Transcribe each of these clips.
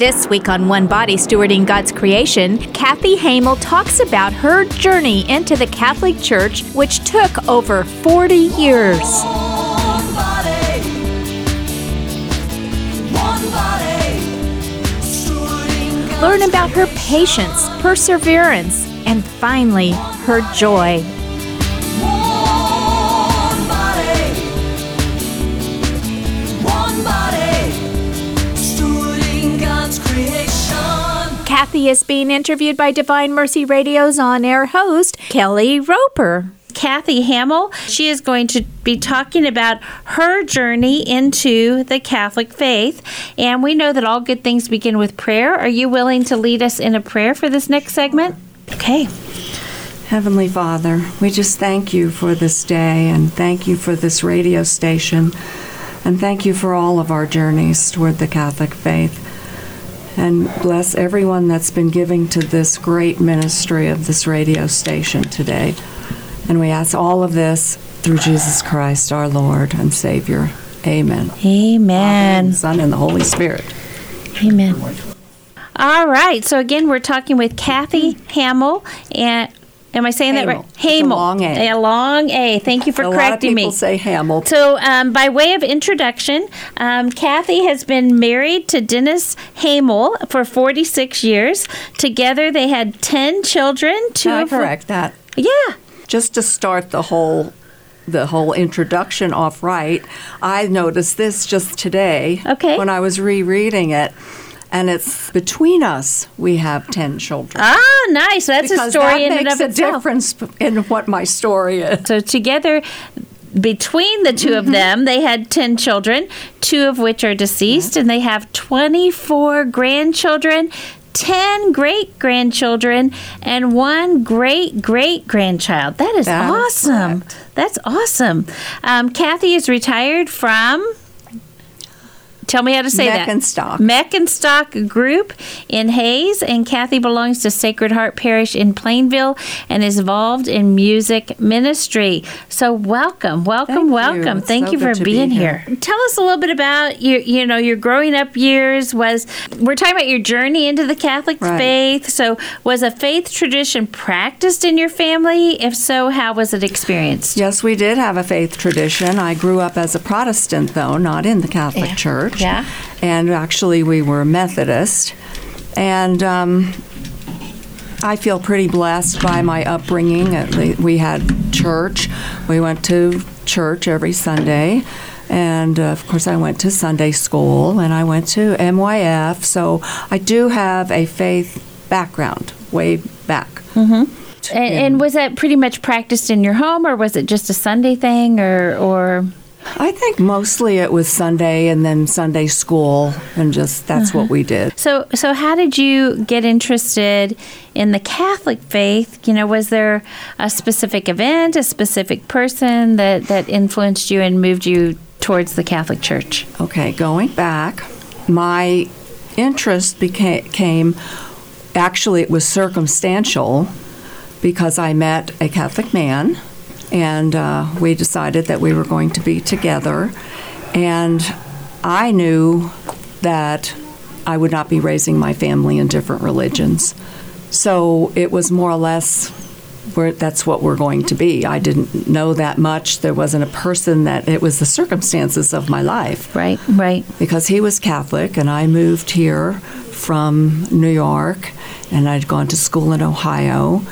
This week on One Body Stewarding God's Creation, Kathy Hamel talks about her journey into the Catholic Church, which took over 40 years. One body, one body, Learn about her patience, perseverance, and finally, her joy. Kathy is being interviewed by Divine Mercy Radio's on air host, Kelly Roper. Kathy Hamill. She is going to be talking about her journey into the Catholic faith. And we know that all good things begin with prayer. Are you willing to lead us in a prayer for this next segment? Okay. Heavenly Father, we just thank you for this day and thank you for this radio station and thank you for all of our journeys toward the Catholic faith. And bless everyone that's been giving to this great ministry of this radio station today. And we ask all of this through Jesus Christ, our Lord and Savior. Amen. Amen. The Son and the Holy Spirit. Amen. All right. So again, we're talking with Kathy Hamill and am I saying that right? Hamel. A long A. A long A. Thank you for A lot of correcting people me. say Hamill. So, um, by way of introduction, um, Kathy has been married to Dennis Hamel for 46 years. Together, they had 10 children. Two Can I of correct that? Yeah. just to start the whole the whole introduction off right, I noticed this just today Okay. when I was rereading it. And it's between us we have 10 children. Ah, nice. That's a because story that in and makes of a itself. difference in what my story is. So together, between the 2 Mm-hmm. of them, they had 10 children, two of which are deceased, and they have 24 grandchildren. 10 great grandchildren and one great great grandchild. That is That is awesome. correct. That's awesome. Um, Kathy is retired from. Tell me how to say that. Meckenstock. Meckenstock Group in Hays, and Kathy belongs to Sacred Heart Parish in Plainville and is involved in music ministry. So welcome, welcome, Thank welcome. It's Thank so you for to be being here. here. Tell us a little bit about your, you know, your growing up years. Was we're talking about your journey into the Catholic Right. faith. So was a faith tradition practiced in your family? If so, how was it experienced? Yes, we did have a faith tradition. I grew up as a Protestant, though, not in the Catholic Yeah. Church. Yeah. And actually, we were Methodist. And um, I feel pretty blessed by my upbringing. We had church. We went to church every Sunday. And uh, of course, I went to Sunday school and I went to MYF. So I do have a faith background way back. And, and was that pretty much practiced in your home, or was it just a Sunday thing, or or? I think mostly it was Sunday and then Sunday school, and just that's what uh-huh. we did. So, so how did you get interested in the Catholic faith? You know, was there a specific event, a specific person that, that influenced you and moved you towards the Catholic Church? Okay, going back, my interest became came actually it was circumstantial because I met a Catholic man and uh, we decided that we were going to be together and I knew that I would not be raising my family in different religions. So it was more or less where that's what we're going to be. I didn't know that much. There wasn't a person that it was the circumstances of my life Right, right. because he was Catholic and I moved here from New York and I'd gone to school in Ohio.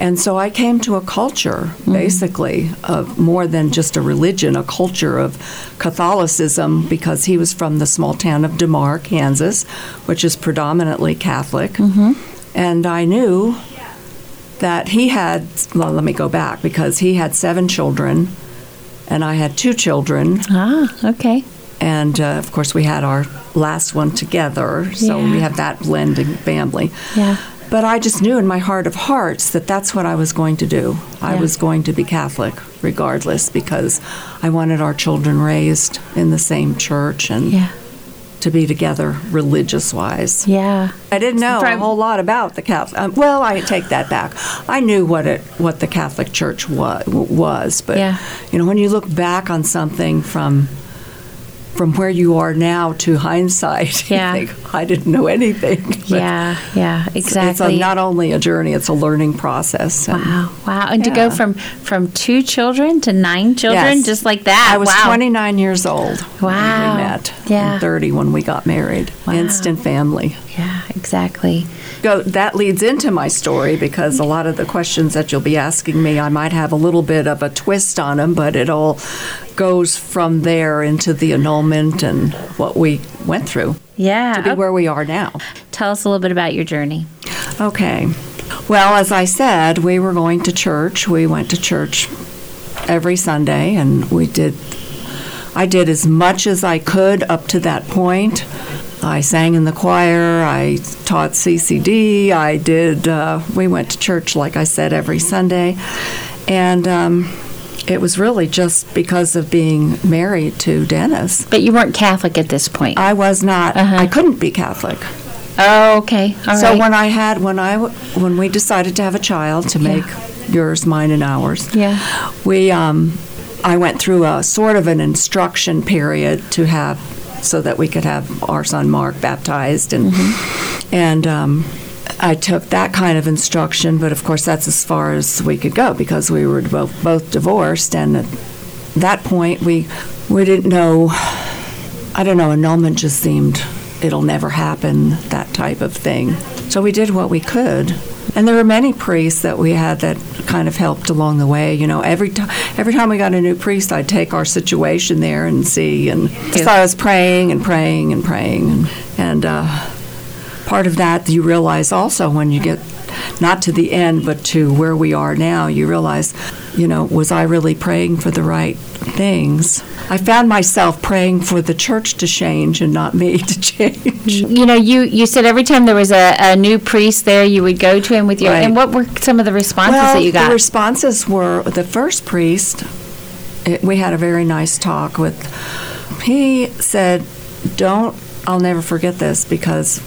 And so I came to a culture, basically, of more than just a religion, a culture of Catholicism, because he was from the small town of Damar, Kansas, which is predominantly Catholic. And I knew that he had, well, let me go back, because he had seven children and I had two children. Ah, okay. And uh, of course, we had our last one together, so Yeah. we have that blending family. Yeah. But I just knew in my heart of hearts that that's what I was going to do. I was going to be Catholic regardless because I wanted our children raised in the same church and Yeah. to be together religious wise. Yeah. I didn't know a whole lot about the Catholic. Um, well, I take that back. I knew what it what the Catholic Church was, was but Yeah. you know when you look back on something from from where you are now to hindsight, Yeah. you think, I didn't know anything. Yeah, yeah, exactly. it's a, not only a journey, it's a learning process. and- wow, wow, and to go from from two children to nine children, Yes. just like that. I was wow. 29 years old when Wow. we met. Yeah. And 30 when we got married. Wow. Instant family. Yeah, exactly. Go, that leads into my story because a lot of the questions that you'll be asking me, I might have a little bit of a twist on them, but it all goes from there into the annulment and what we went through Yeah. to be Oh, where we are now. tell us a little bit about your journey. Okay. Well, as I said, we were going to church. We went to church every Sunday, and we did. I did as much as I could up to that point. I sang in the choir. I taught CCD. I did. Uh, we went to church, like I said, every Sunday, and um, it was really just because of being married to Dennis. But you weren't Catholic at this point. I was not. Uh-huh. I couldn't be Catholic. oh, okay. All so right. when I had when I when we decided to have a child to make yours, mine, and ours, Yeah. we um, I went through a sort of an instruction period to have so that we could have our son Mark baptized and and um, I took that kind of instruction, but of course that's as far as we could go because we were both both divorced and at that point we we didn't know I don't know annulment just seemed it'll never happen that type of thing. So we did what we could. And there were many priests that we had that kind of helped along the way. You know, every time every time we got a new priest, I'd take our situation there and see. And so I was praying and praying and praying, and, and uh, part of that you realize also when you get not to the end, but to where we are now, you realize, you know, was I really praying for the right things? I found myself praying for the church to change and not me to change. You know, you, you said every time there was a, a new priest there, you would go to him with your. Right. And what were some of the responses well, that you got? the responses were the first priest. It, we had a very nice talk with. He said, "Don't." I'll never forget this because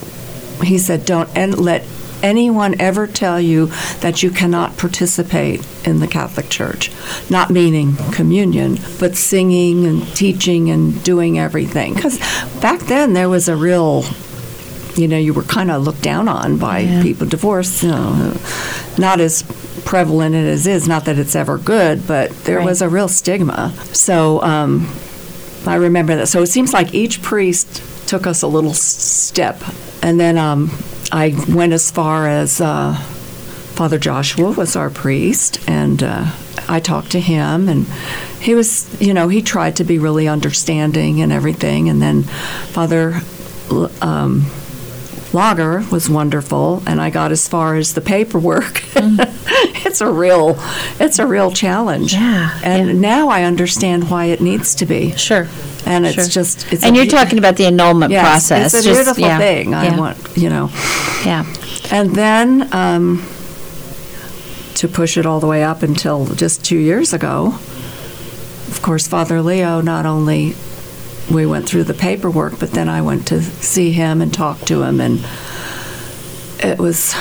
he said, "Don't and let anyone ever tell you that you cannot participate in the Catholic Church." Not meaning communion, but singing and teaching and doing everything. Because back then there was a real you know, you were kind of looked down on by Yeah. people. Divorce, you know, not as prevalent as it is. Not that it's ever good, but there Right. was a real stigma. So um, I remember that. So it seems like each priest took us a little step, and then um, I went as far as uh, Father Joshua was our priest, and uh, I talked to him, and he was, you know, he tried to be really understanding and everything, and then Father. Um, Lager was wonderful, and I got as far as the paperwork. it's a real, it's a real challenge. Yeah, And yeah. now I understand why it needs to be. sure. And it's Sure. just, it's. and you're talking about the annulment Yes, process. It's a just- beautiful yeah, thing. I want, you know. Yeah. And then um, to push it all the way up until just two years ago, of course, Father Leo not only we went through the paperwork, but then I went to see him and talk to him, and it was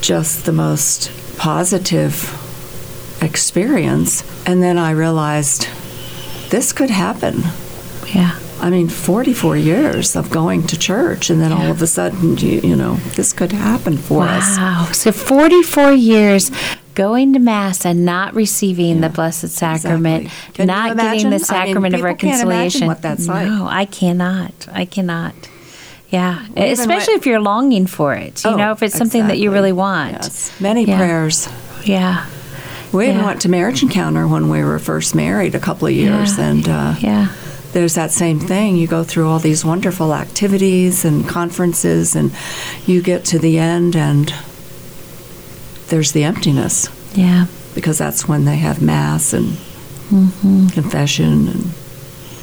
just the most positive experience. And then I realized this could happen. Yeah. I mean, 44 years of going to church, and then all of a sudden, you, you know, this could happen for us. Wow. So 44 years going to Mass and not receiving the Blessed Sacrament, Exactly. Not getting? I the mean, Sacrament of people can't Reconciliation. what that's like. No, I cannot. I cannot. Yeah, Even especially when- if you're longing for it. You Oh, know, if it's something that you really want. Yes. Many Yeah. prayers. Yeah. We even Yeah. went to marriage encounter when we were first married a couple of years, Yeah. and uh, Yeah. There's that same thing. You go through all these wonderful activities and conferences, and you get to the end, and there's the emptiness Yeah. because that's when they have mass and Mm-hmm. confession. And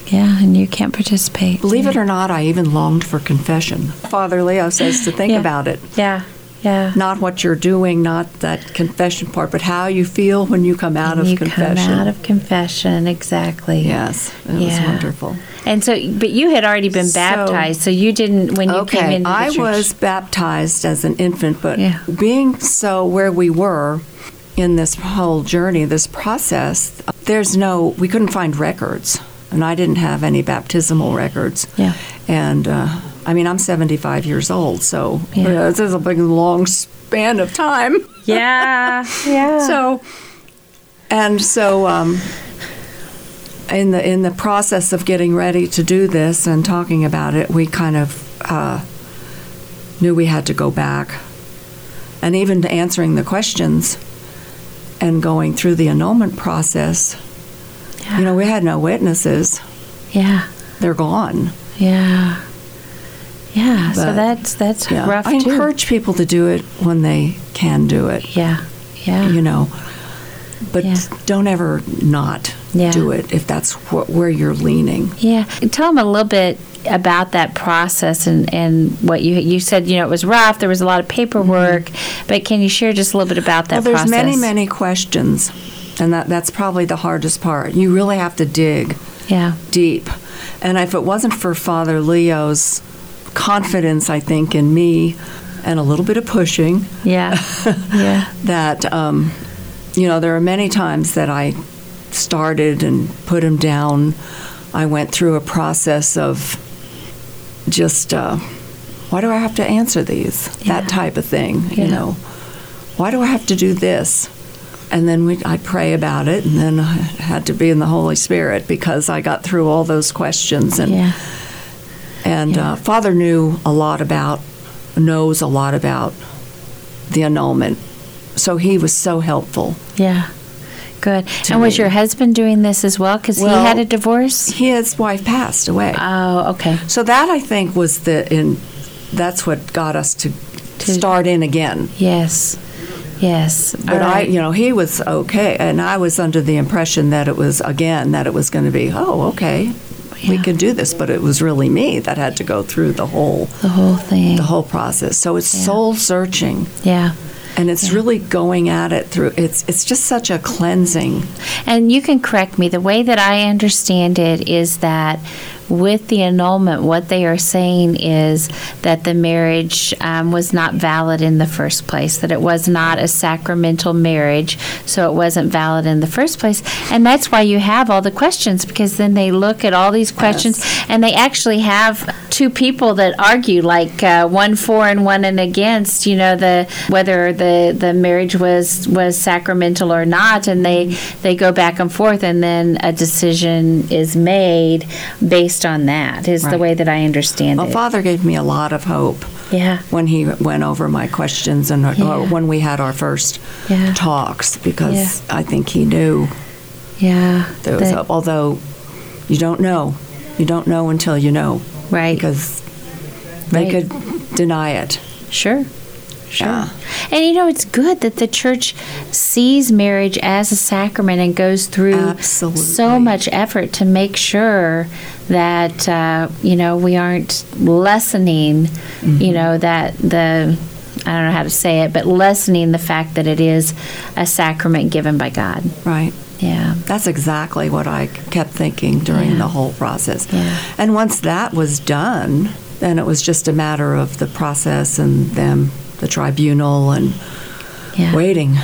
Yeah. And you can't participate. believe it or not, I even longed for confession. Father Leo says to think Yeah. about it. Yeah. Yeah. Not what you're doing, not that confession part, but how you feel when you come out And of you confession. come out of confession, exactly. yes, it was wonderful. And so, but you had already been So- baptized, so you didn't when you came Okay, into the I church. was baptized as an infant, but Yeah. being so where we were in this whole journey, this process, there's no, we couldn't find records. and I didn't have any baptismal records. Yeah. And uh, I mean, I'm 75 years old, so Yeah. uh, this is a big, long span of time. Yeah. Yeah. So, and so, um, in the in the process of getting ready to do this and talking about it, we kind of uh, knew we had to go back, and even to answering the questions and going through the annulment process. You know, we had no witnesses; yeah. they're gone. Yeah. Yeah. so that's that's Yeah. rough I too. encourage people to do it when they can do it. Yeah. Yeah. you know. But Yeah. don't ever not Yeah. do it if that's wh- where you're leaning. Yeah, tell them a little bit about that process and, and what you you said. You know, it was rough. There was a lot of paperwork, but can you share just a little bit about that Mm-hmm. well, there's process? many, many questions, and that, that's probably the hardest part. You really have to dig Yeah, deep. And if it wasn't for Father Leo's confidence, I think, in me and a little bit of pushing, yeah, yeah, that, um, you know, there are many times that I started and put him down. I went through a process of just, uh, why do I have to answer these? Yeah. That type of thing, Yeah. you know. Why do I have to do this? And then we, I'd pray about it, and then I had to be in the Holy Spirit because I got through all those questions. And yeah, and Yeah. uh, Father knew a lot about, knows a lot about the annulment. So he was so helpful. yeah. Good. And was your husband doing this as well? Because Well- he had a divorce. His wife passed away. Oh, okay. so that I think was the in. That's what got us to, To- start in again. Yes, yes. But All I, you know, he was okay, and I was under the impression that it was again that it was going to be, oh, okay, we Yeah. can do this. But it was really me that had to go through the whole the whole thing. the whole process. So it's Yeah. soul searching. yeah. and it's really going at it through it's it's just such a cleansing And you can correct me. The way that I understand it is that with the annulment, what they are saying is that the marriage um, was not valid in the first place, that it was not a sacramental marriage, so it wasn't valid in the first place. And that's why you have all the questions, because then they look at all these questions and they actually have two people that argue, like uh, one for and one and against, you know, the whether the, the marriage was, was sacramental or not, and they, they go back and forth, and then a decision is made based on that, is the way that I understand it. well it. father gave me a lot of hope Yeah, when he went over my questions and or Yeah. when we had our first Yeah. talks because i think he knew yeah. that- hope although you don't know you don't know until you know Right. because they Right. could deny it Sure. Sure. Yeah. And you know, it's good that the church sees marriage as a sacrament and goes through Absolutely. so much effort to make sure that, uh, you know, we aren't lessening, Mm-hmm. you know, that the, I don't know how to say it, but lessening the fact that it is a sacrament given by God. right Yeah. That's exactly what I kept thinking during Yeah. the whole process. Yeah. And once that was done, then it was just a matter of the process and them, the tribunal, and Yeah. waiting.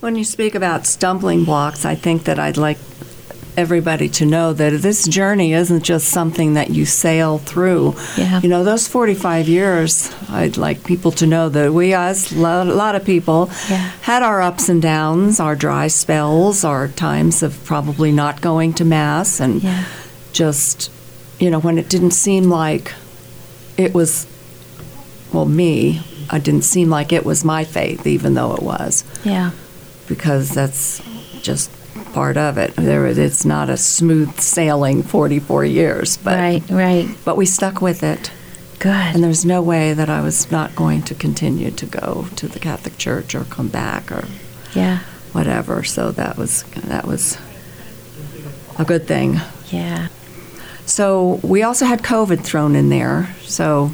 When you speak about stumbling blocks, I think that I'd like everybody to know that this journey isn't just something that you sail through. Yeah. You know, those 45 years, I'd like people to know that we, as a lot, a lot of people, Yeah. had our ups and downs, our dry spells, our times of probably not going to Mass, and Yeah. just, you know, when it didn't seem like it was, well, me, I didn't seem like it was my faith, even though it was Yeah. because that's just part of it. There, it's not a smooth sailing 44 years, but right, right. but we stuck with it, Good. and there's no way that I was not going to continue to go to the Catholic Church or come back or yeah. whatever. So that was that was a good thing. Yeah. So we also had COVID thrown in there. So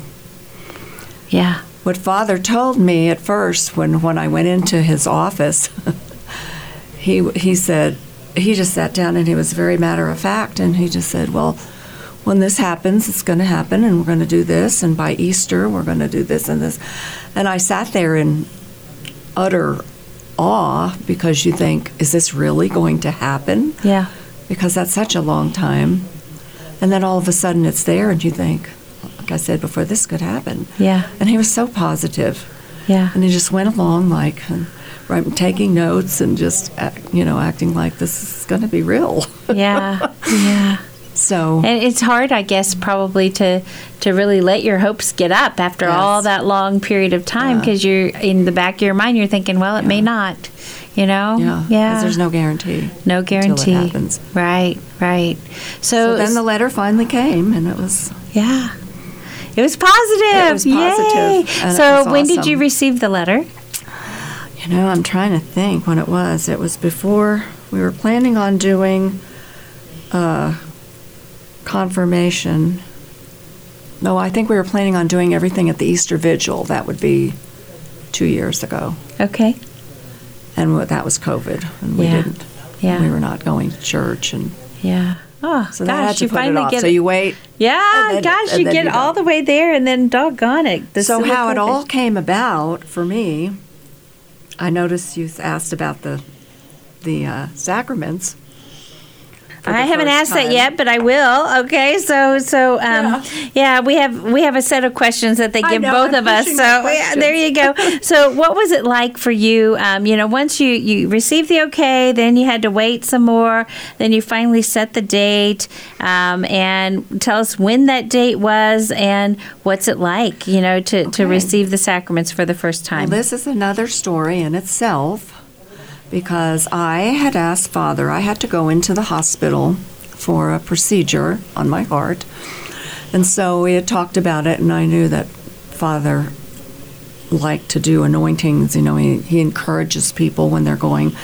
Yeah. what father told me at first when, when I went into his office, he, he said, he just sat down and he was very matter of fact. And he just said, well, when this happens, it's going to happen and we're going to do this. And by Easter, we're going to do this and this. And I sat there in utter awe because you think, is this really going to happen? Yeah. Because that's such a long time. And then all of a sudden it's there, and you think, like I said before, this could happen. Yeah. And he was so positive. Yeah. And he just went along like, right, taking notes and just, you know, acting like this is going to be real. Yeah. Yeah. So, And it's hard, I guess, probably to to really let your hopes get up after Yes. all that long period of time Yeah. because you're in the back of your mind, you're thinking, well, it may not, you know? yeah, Yeah. there's no guarantee. no until it guarantee. happens. Right. Right. So So, then the letter finally came, and it was yeah. It was positive. It was positive, Yay. So was when did you receive the letter? You know, I'm trying to think when it was. It was before we were planning on doing uh, confirmation. No, I think we were planning on doing everything at the Easter Vigil. That would be two years ago. Okay. And that was COVID, and we Yeah. didn't. Yeah. We were not going to church, and Yeah. Oh, so gosh, that had to you finally get So you wait. Yeah, then- gosh, you get you all the way there and then doggone it. So how it all came about for me, I noticed you asked about the the uh, sacraments. I haven't asked that yet, but I will. Okay, so so um, yeah. we have we have a set of questions that they give know, both I'm of us. So yeah, there you go. so what was it like for you? Um, you know, once you you received the okay, then you had to wait some more. Then you finally set the date, um, and tell us when that date was and what's it like. You know, to to receive the sacraments for the first Well, time. this is another story in itself because I had asked Father, I had to go into the hospital for a procedure on my heart. And so we had talked about it, and I knew that Father liked to do anointings. You know, he, he encourages people when they're going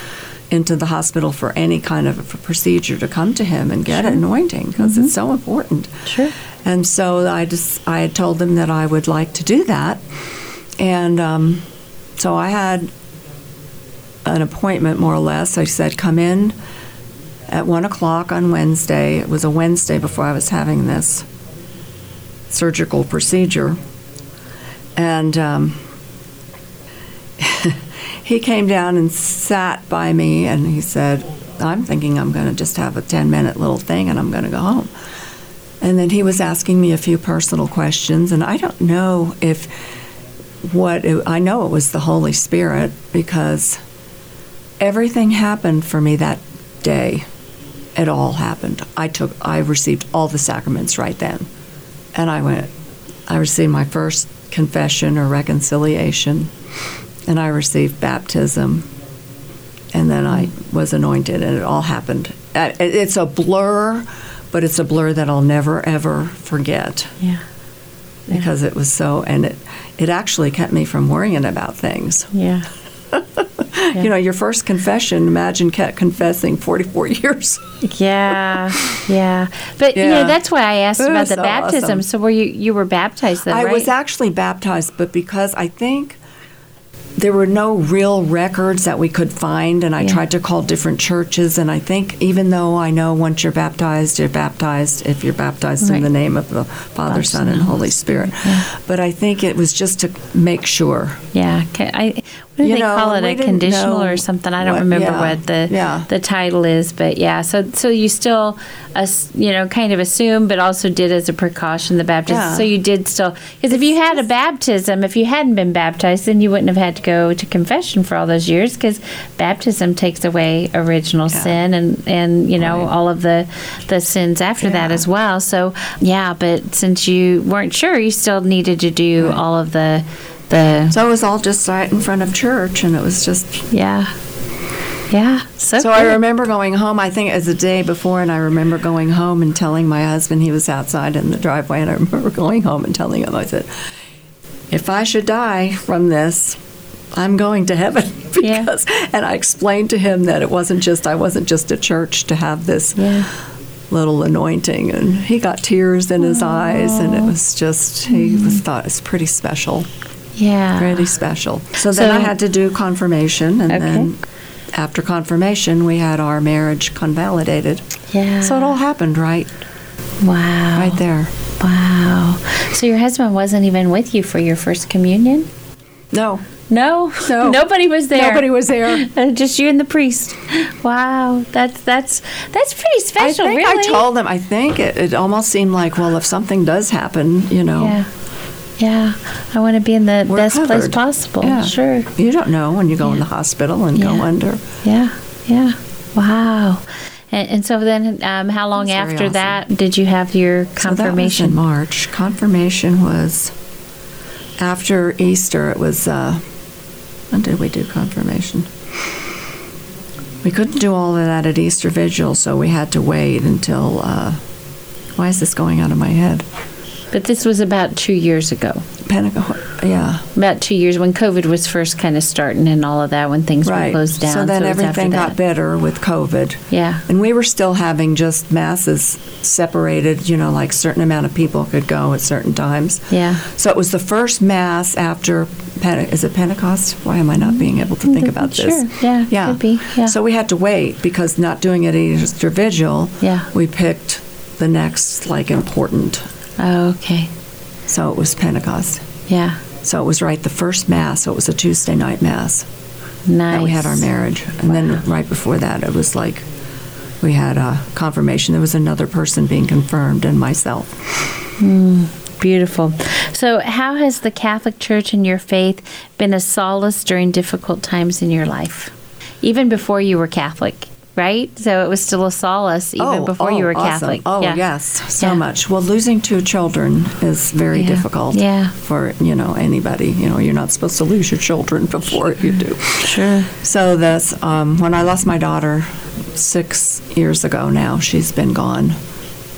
into the hospital for any kind of a procedure to come to him and get anointing because it's so important. Sure. And so I just I had told them that I would like to do that, and um, so I had an appointment more or less. I said, come in at one o'clock on Wednesday. It was a Wednesday before I was having this surgical procedure, and um, he came down and sat by me, and he said, "I'm thinking I'm going to just have a ten minute little thing, and I'm going to go home." And then he was asking me a few personal questions, and I don't know if what it, I know it was the Holy Spirit because everything happened for me that day. It all happened. I took, I received all the sacraments right then, and I went. I received my first confession or reconciliation, and I received baptism, and then I was anointed, and it all happened. It's a blur, but it's a blur that I'll never ever forget Yeah. because it was so, and it it actually kept me from worrying about things. Yeah. You know, your first confession. Imagine kept confessing forty four years. Yeah, yeah. But you Yeah. know that's why I asked It about the so baptism. awesome. So were you you were baptized then, I right? was actually baptized, but because I think there were no real records that we could find, and I Yeah. tried to call different churches, and I think even though I know once you're baptized, you're baptized if you're baptized Right. in the name of the Father, Son, and Holy Spirit. Yeah. But I think it was just to make sure. yeah. I what do You they know, call it? A conditional or something? I don't what- remember yeah, what the yeah. the title is, but yeah. So so you still, you know, kind of assume, but also did as a precaution the baptism. Yeah. So you did still because if you had a baptism, if you hadn't been baptized, then you wouldn't have had to go to confession for all those years because baptism takes away original sin and and you know Right. all of the the sins after that as well. So yeah, but since you weren't sure, you still needed to do Right. all of the the So it was all just right in front of church, and it was just yeah yeah. So, So I remember going home, I think it was the day before, and I remember going home and telling my husband he was outside in the driveway, and I remember going home and telling him, I said, if I should die from this, I'm going to heaven. Yeah. And I explained to him that it wasn't just, I wasn't just a church to have this Yeah. little anointing, and he got tears in his eyes, and it was just, he was thought it was pretty special Yeah. pretty special. So then I had to do confirmation, and Okay. then after confirmation, we had our marriage convalidated. Yeah. So it all happened right, wow. right there. Wow. So your husband wasn't even with you for your first communion? No, No, No. nobody was there. nobody was there. Uh, just you and the priest. Wow, that's that's that's pretty I special. think really. I told them. I think it, it almost seemed like, well, if something does happen, you know, Yeah, yeah. I want to be in the We're best place possible. Yeah. Sure. you don't know when you go in the hospital and go under. Yeah, yeah. Wow. And, and so then, um, how long That's after awesome. that did you have your So confirmation? in March. Confirmation was after Easter. It was. Uh, when did we do confirmation? We couldn't do all of that at Easter Vigil, so we had to wait until. Uh, why is this going out of my head? But this was about two years ago. Pentecost. Yeah. About two years when COVID was first kind of starting and all of that, when things were closed down. So then it everything got better with COVID. Yeah. And we were still having just masses separated, you know, like certain amount of people could go at certain times. Yeah. So it was the first mass after Pente- is it Pentecost? Why am I not being able to think about this? Sure. Yeah, Yeah. be, yeah. So we had to wait because not doing it at Easter Vigil. Yeah. We picked the next like important. Oh, okay. So it was Pentecost. Yeah. So it was right the first mass. So it was a Tuesday night mass. Nice. that we had our marriage. And then right before that, it was like we had a confirmation. There was another person being confirmed and myself. Hmm. Beautiful. So, how has the Catholic Church and your faith been a solace during difficult times in your life? Even before you were Catholic, right? So, it was still a solace even before you were awesome. Catholic. Oh, Yeah. yes, so Yeah. much. Well, losing two children is very Yeah. difficult Yeah. for, you know, anybody. You know, you're not supposed to lose your children before you do. Sure. So that's um, when I lost my daughter six years ago now. She's been gone.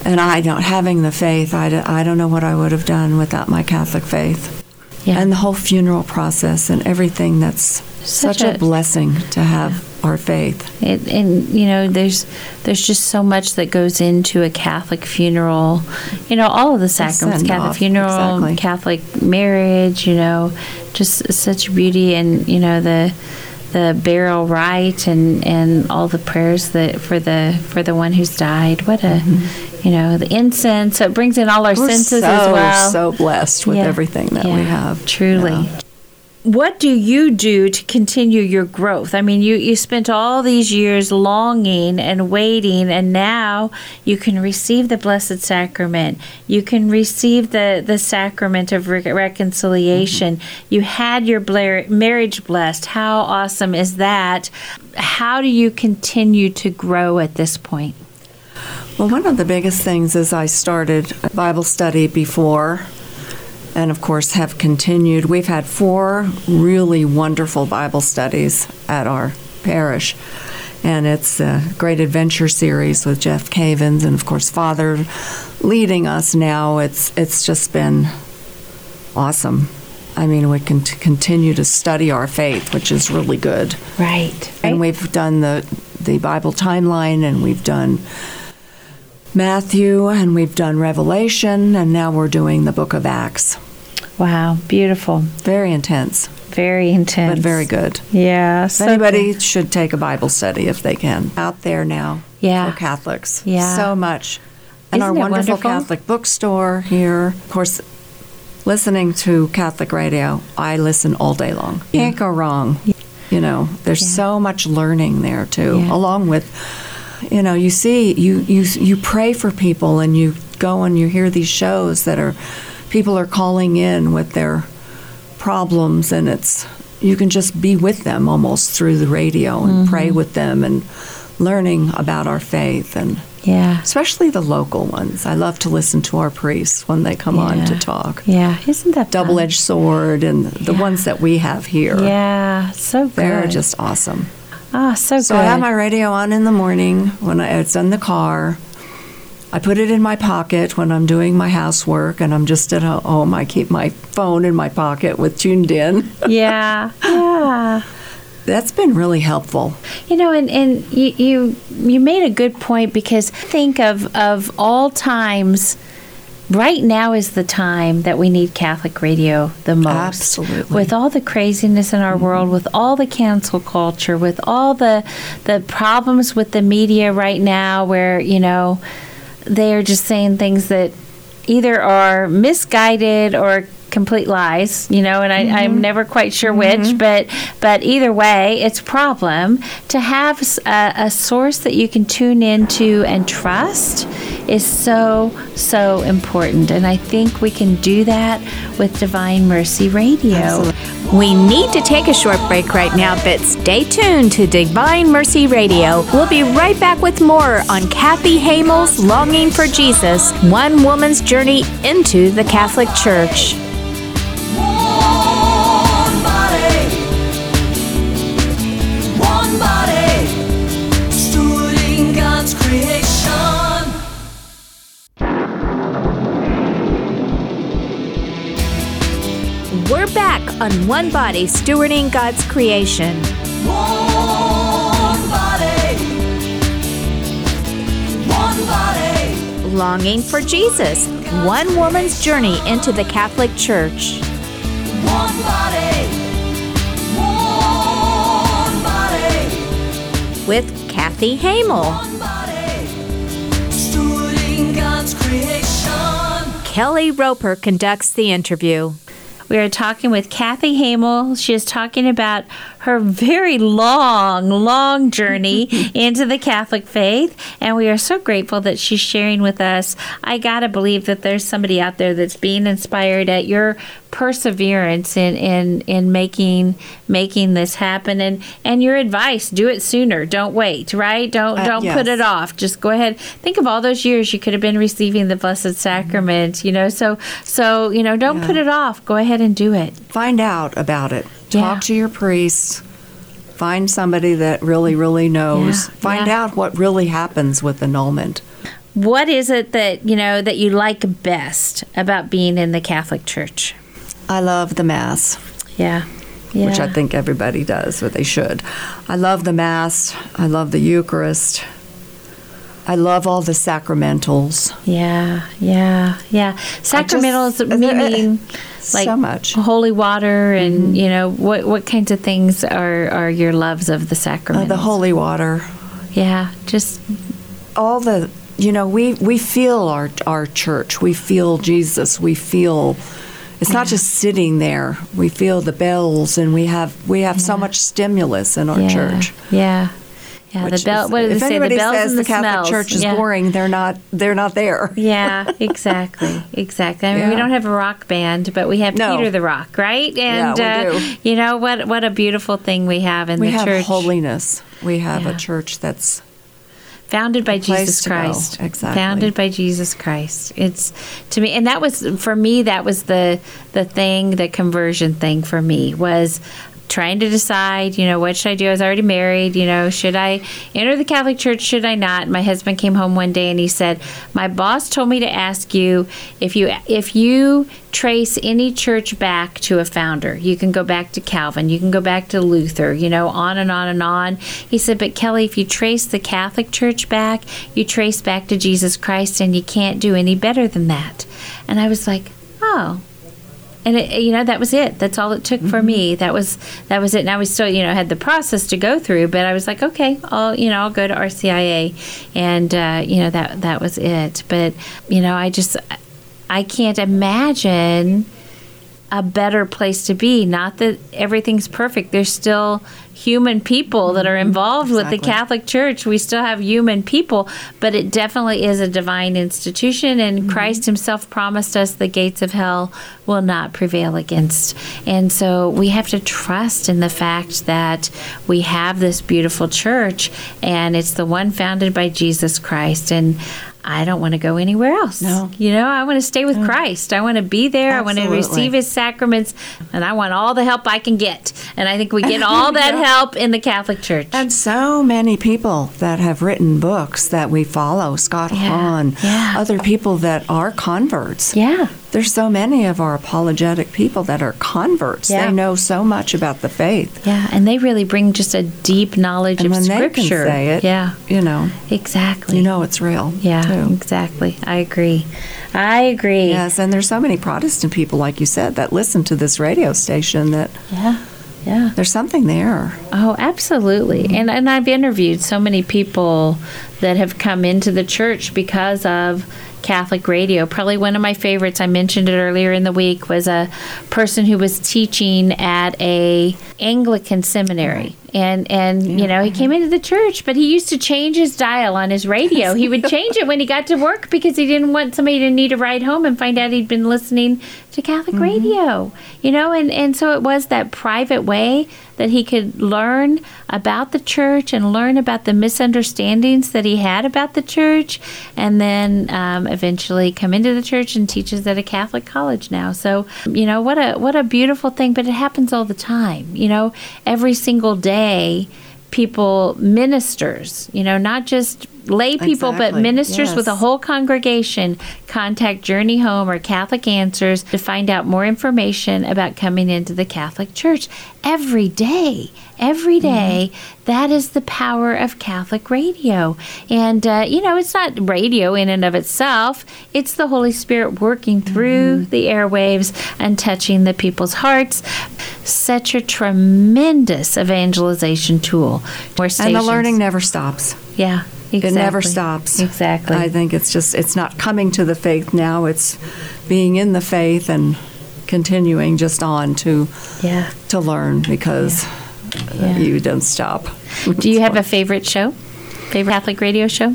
And I don't, having the faith, I, d- I don't know what I would have done without my Catholic faith. Yeah. And the whole funeral process and everything that's Such such, a, a- blessing to have our faith. It, and you know, there's there's just so much that goes into a Catholic funeral. You know, all of the sacraments, Catholic off, funeral, exactly. Catholic marriage. You know, just such beauty, and you know the the burial rite and and all the prayers that for the for the one who's died. What a you know the incense. So it brings in all our Mm-hmm. We're senses so, as well. so blessed with Yeah. everything that we have. Truly. Yeah. What do you do to continue your growth? I mean, you, you spent all these years longing and waiting, and now you can receive the Blessed Sacrament. You can receive the, the sacrament of re- reconciliation. Mm-hmm. You had your bla- marriage blessed. How awesome is that? How do you continue to grow at this point? Well, one of the biggest things is I started Bible study before, and of course have continued. We've had four really wonderful Bible studies at our parish, and it's a great adventure series with Jeff Cavins, and of course Father leading us now. It's it's just been awesome. I mean, we can t- continue to study our faith, which is really good. Right. And we've done the the Bible timeline, and we've done Matthew, and we've done Revelation, and now we're doing the Book of Acts. Wow, beautiful. Very intense, Very intense. but very good. Yeah. so Anybody should take a Bible study if they can. Out there now Yeah. for Catholics. Yeah. So much. And our Isn't it wonderful, wonderful? Catholic bookstore here. Of course, listening to Catholic radio, I listen all day long. Can't go wrong. You know, there's Yeah. so much learning there too, Yeah. along with you know, you see you you you pray for people and you go and you hear these shows that are people are calling in with their problems and it's you can just be with them almost through the radio and pray with them and learning about our faith and Yeah. especially the local ones. I love to listen to our priests when they come on to talk. Yeah. Isn't that fun? Double edged sword and the Yeah. ones that we have here. Yeah. So good. They're just awesome. ah so, So good. I have my radio on in the morning when I, it's in the car. I put it in my pocket when I'm doing my housework and I'm just at home. I keep my phone in my pocket with tuned in. yeah. Yeah. That's been really helpful. You know, and, and you, you you made a good point because think of of all times. Right now is the time that we need Catholic radio the most. Absolutely. With all the craziness in our mm-hmm. world, with all the cancel culture, with all the the problems with the media right now where, you know, they are just saying things that either are misguided or complete lies, you know, and I, Mm-hmm. I'm never quite sure which, but but either way, it's a problem to have a source that you can tune into and trust is so so important, and I think we can do that with Divine Mercy Radio. We need to take a short break right now, but stay tuned to Divine Mercy Radio. We'll be right back with more on Kathy Hamel's Longing for Jesus, one woman's journey into the Catholic Church. On One Body Stewarding God's Creation. One body, one body, Longing for Jesus, one woman's journey into the Catholic Church. one body, one body, With Kathy Hamel. stewarding God's creation. Kelly Roper conducts the interview. We are talking with Kathy Hamel. She is talking about her very long, long journey into the Catholic faith. And we are so grateful that she's sharing with us. I got to believe that there's somebody out there that's being inspired at your perseverance in, in, in making making this happen and, and your advice do it sooner don't wait right don't Uh, don't put it off just go ahead think of all those years you could have been receiving the blessed sacrament you know so so you know don't Yeah. put it off go ahead and do it Find out about it. Talk Yeah. to your priest. Find somebody that really, really knows. Yeah, Find out what really happens with annulment. what is it that you know that you like best about being in the catholic church I love the Mass. yeah yeah which I think everybody does, but they should. I love the Mass. I love the Eucharist. I love all the sacramentals. yeah yeah yeah sacramentals uh, meaning like so much. Mm-hmm. holy water and you know what what kinds of things are are your loves of the Uh, sacrament the holy water. yeah just All the, you know, we, we feel our, our church. We feel Jesus. We feel. It's not just sitting there. We feel the bells, and we have we have so much stimulus in our yeah church. yeah yeah the bell is- what do they if say the bells says and the, the, Catholic smells Church is yeah. boring, they're not. They're not there. Yeah, exactly, exactly. I mean, we don't have a rock band, but we have No. Peter the Rock, right? Yeah, And we uh, do. you know what? What a beautiful thing we have in we the have church, holiness. We have Yeah. a church that's founded by Jesus. Christ. Exactly. Founded by Jesus Christ. It's to me, and that was for me. That was the the thing, the conversion thing for me was trying to decide, you know, what should I do? I was already married, you know, should I enter the Catholic Church? Should I not? My husband came home one day and he said, "My boss told me to ask you if you if you trace any church back to a founder. You can go back to Calvin, you can go back to Luther, you know, on and on and on." He said, "But Kelly, if you trace the Catholic Church back, you trace back to Jesus Christ and you can't do any better than that." And I was like, "Oh, and it, you know that was it. That's all it took for me. That was that was it. Now we still you know had the process to go through but i was like okay i'll you know i'll go to rcia and uh, you know that that was it. But you know i just i can't imagine a better place to be not that everything's perfect there's still human people that are mm-hmm. involved with the Catholic Church. We still have human people, but it definitely is a divine institution, and mm-hmm. Christ Himself promised us the gates of hell will not prevail against. And so we have to trust in the fact that we have this beautiful church, and it's the one founded by Jesus Christ. And I don't want to go anywhere else. No. You know, I want to stay with mm. Christ. I want to be there. I want to receive His sacraments, and I want all the help I can get. And I think we get all that Yeah. help in the Catholic Church. And so many people that have written books that we follow, Scott Yeah, Hahn, yeah. other people that are converts. yeah. There's so many of our apologetic people that are converts. Yeah. They know so much about the faith. Yeah, and they really bring just a deep knowledge And of when they Scripture. can say it, Yeah, you know, exactly. you know it's real. yeah, too. exactly. I agree. I agree. Yes, and there's so many Protestant people, like you said, that listen to this radio station that Yeah, yeah. there's something there. Oh, absolutely. And and I've interviewed so many people that have come into the church because of Catholic radio. Probably one of my favorites. I mentioned it earlier in the week was a person who was teaching at a Anglican seminary. And and you know he came into the church, but he used to change his dial on his radio. He would change it when he got to work because he didn't want somebody to need a ride home and find out he'd been listening to Catholic radio. You know, and and so it was that private way that he could learn about the church and learn about the misunderstandings that he had about the church, and then um, eventually come into the church and teaches at a Catholic college now. So you know what a what a beautiful thing, but it happens all the time. You know, every single day, people ministers. You know, not just lay people, but Exactly, ministers with a whole congregation contact Journey Home or Catholic Answers to find out more information about coming into the Catholic Church every day. Every day, that is the power of Catholic radio. And, uh, you know, it's not radio in and of itself, it's the Holy Spirit working through the airwaves and touching the people's hearts. Such a tremendous evangelization tool. And the learning never stops. Yeah. Exactly. It never stops. Exactly. I think it's just it's not coming to the faith now. It's being in the faith and continuing just on to yeah. to learn because uh, Yeah. you don't stop. Do you have a favorite show? Favorite Catholic radio show?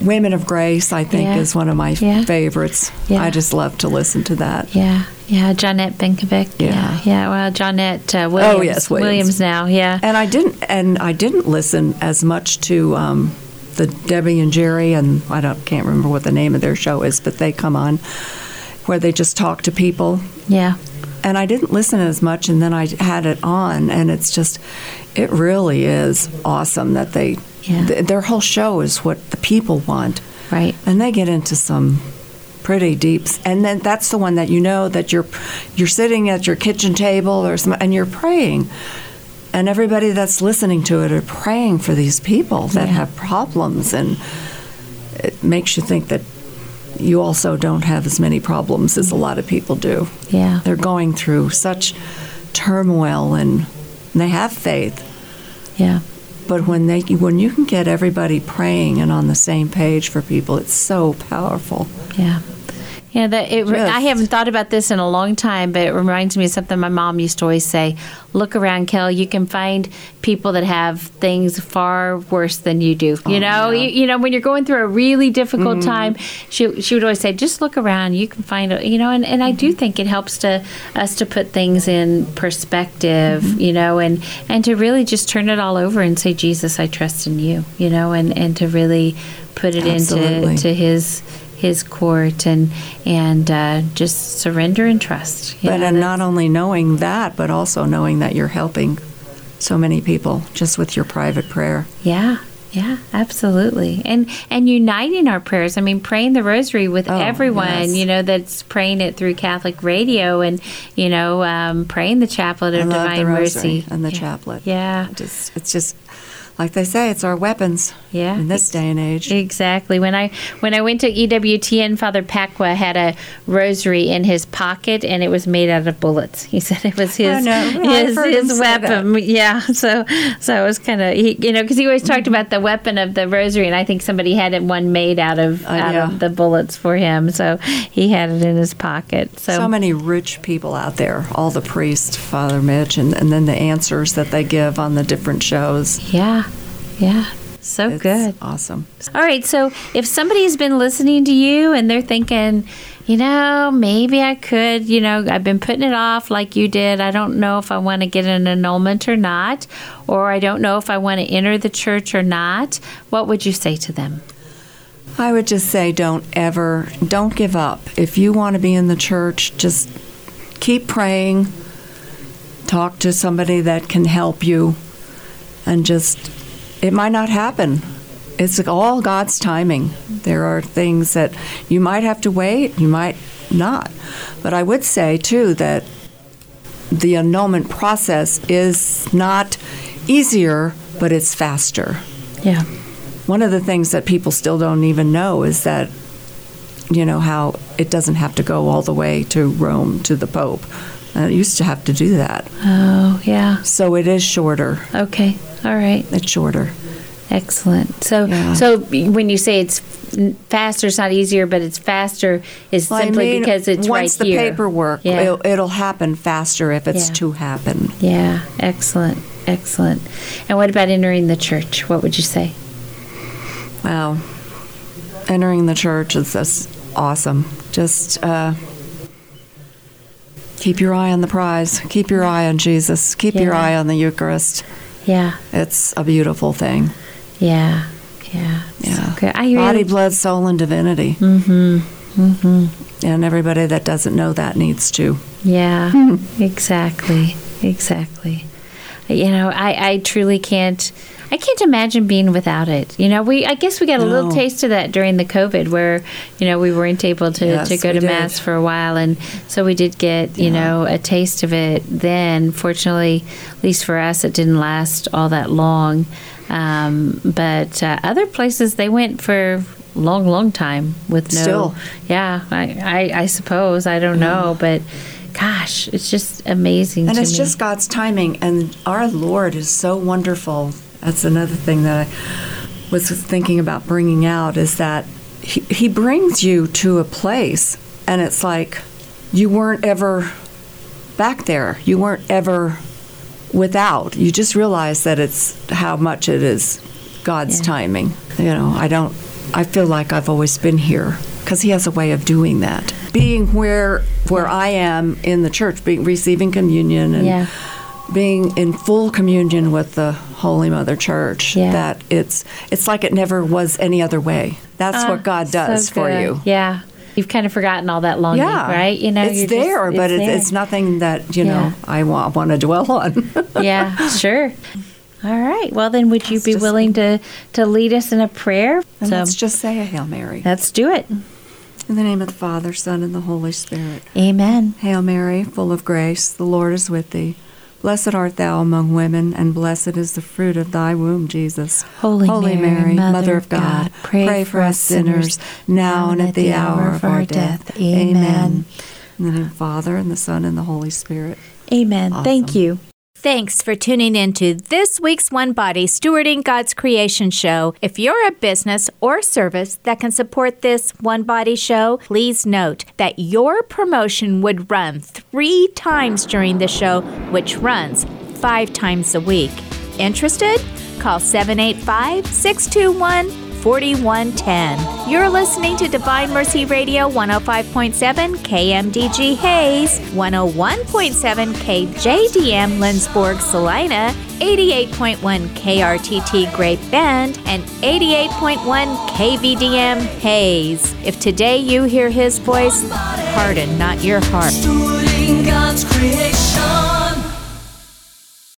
Women of Grace? I think Yeah. is one of my Yeah. favorites. Yeah. I just love to listen to that. Yeah, yeah, Johnette Benkovic. Yeah. yeah. Well, Johnette uh, Williams. Oh, yes, Williams. now. Yeah, And I didn't and I didn't listen as much to um, the Debbie and Jerry and I don't can't remember what the name of their show is, but they come on where they just talk to people yeah, and I didn't listen as much, and then I had it on, and it's just, it really is awesome that they, Yeah. th- their whole show is what the people want, right. and they get into some pretty deep, and then that's the one that you know that you're, you're sitting at your kitchen table or some, and you're praying, and everybody that's listening to it are praying for these people that Yeah. have problems, and it makes you think that you also don't have as many problems as a lot of people do. Yeah, they're going through such turmoil and they have faith. Yeah, but when they when you can get everybody praying and on the same page for people it's so powerful. Yeah. Yeah, that it, I haven't thought about this in a long time, but it reminds me of something my mom used to always say. Look around, Kel. You can find people that have things far worse than you do. You oh, know, you, you know, when you're going through a really difficult mm-hmm. time, she she would always say, just look around. You can find, a, you know, and, and I do mm-hmm. think it helps to us to put things in perspective. Mm-hmm. You know, and and to really just turn it all over and say, Jesus, I trust in you. You know, and and to really put it Absolutely. into to his his court and and uh, just surrender and trust. But know, and not only knowing that but also knowing that you're helping so many people just with your private prayer yeah, yeah, absolutely, and and uniting our prayers. I mean, praying the Rosary with Oh, everyone. yes. You know, that's praying it through Catholic radio, and you know, um, praying the Chaplet of Divine the rosary Mercy and the yeah. chaplet Yeah, just, it's just like they say it's our weapons Yeah. in this day and age Exactly. When I when I went to EWTN, Father Pacwa had a rosary in his pocket, and it was made out of bullets. He said it was his his, his weapon. Yeah. So so it was kind of you know because he always talked about the weapon of the rosary, and I think somebody had it one made out of Uh, out yeah. of the bullets for him. So he had it in his pocket. So, so many rich people out there, all the priests, Father Mitch, and, and then the answers that they give on the different shows. yeah, yeah. So It's good. Awesome. All right, so if somebody's been listening to you and they're thinking, you know, maybe I could, you know, I've been putting it off like you did. I don't know if I want to get an annulment or not, or I don't know if I want to enter the church or not. What would you say to them? I would just say don't ever, don't give up. If you want to be in the church, just keep praying, talk to somebody that can help you, and just, it might not happen. It's all God's timing. There are things that you might have to wait, you might not. But I would say, too, that the annulment process is not easier, but it's faster. Yeah. One of the things that people still don't even know is that, you know, how it doesn't have to go all the way to Rome to the Pope. Uh, it used to have to do that. Oh, yeah. So it is shorter. Okay. All right. It's shorter. Excellent. So, Yeah. so when you say it's faster, it's not easier, but it's faster is Well, I simply mean, because it's once right the here. paperwork, Yeah. it'll, it'll happen faster if it's Yeah. to happen. Yeah. Excellent. Excellent. And what about entering the church? What would you say? Wow. Entering the church is just awesome. Just uh, keep your eye on the prize. Keep your eye on Jesus. Keep your eye on the Eucharist. Yeah. It's a beautiful thing. Yeah. Yeah. Yeah. So good. I hear Body, blood, soul, and divinity. Mm-hmm. Mm-hmm. And everybody that doesn't know that needs to. Yeah, exactly, exactly. You know, I, I truly can't. I can't imagine being without it. You know, we I guess we got a little taste of that during the COVID, where you know we weren't able to, Yes, to go to did. mass for a while, and so we did get you Yeah. know a taste of it. Then, fortunately, at least for us, it didn't last all that long. Um, but uh, other places they went for long, long time with no. Still. Yeah, I, I, I suppose I don't know, but gosh, it's just amazing. And it's me. just God's timing. And our Lord is so wonderful. That's another thing that I was thinking about bringing out is that He, he brings you to a place, and it's like you weren't ever back there. You weren't ever without. You just realize that it's how much it is God's Yeah. timing. You know, I don't, I feel like I've always been here because He has a way of doing that. Being where where I am in the church, being receiving communion and Yeah. Being in full communion with the Holy Mother Church, Yeah. that it's it's like it never was any other way. That's Ah, what God does so for you. Yeah. You've kind of forgotten all that longing, Yeah, right? You know, it's you're just- there, but it's, there. it's nothing that you know Yeah. I want, want to dwell on. yeah, sure. All right. Well, then, would you Let's be willing to to lead us in a prayer? and so let's just say a Hail Mary. let's do it. In the name of the Father, Son, and the Holy Spirit. Amen. Hail Mary, full of grace, the Lord is with thee. Blessed art thou among women, and blessed is the fruit of thy womb, Jesus. Holy Mary, Mother of God, pray, for us sinners, now and at the hour of our death. Amen. In the name of the Father, and the Son, and the Holy Spirit. Amen. Thank you. Thanks for tuning in to this week's One Body Stewarding God's Creation show. If you're a business or service that can support this One Body show, please note that your promotion would run three times during the show, which runs five times a week. Interested? Call 785 621 4110. You're listening to Divine Mercy Radio 105.7 KMDG Hays, 101.7 KJDM Lindsborg Salina, 88.1 KRTT Great Bend, and 88.1 KVDM Hays. If today you hear his voice, harden not your heart.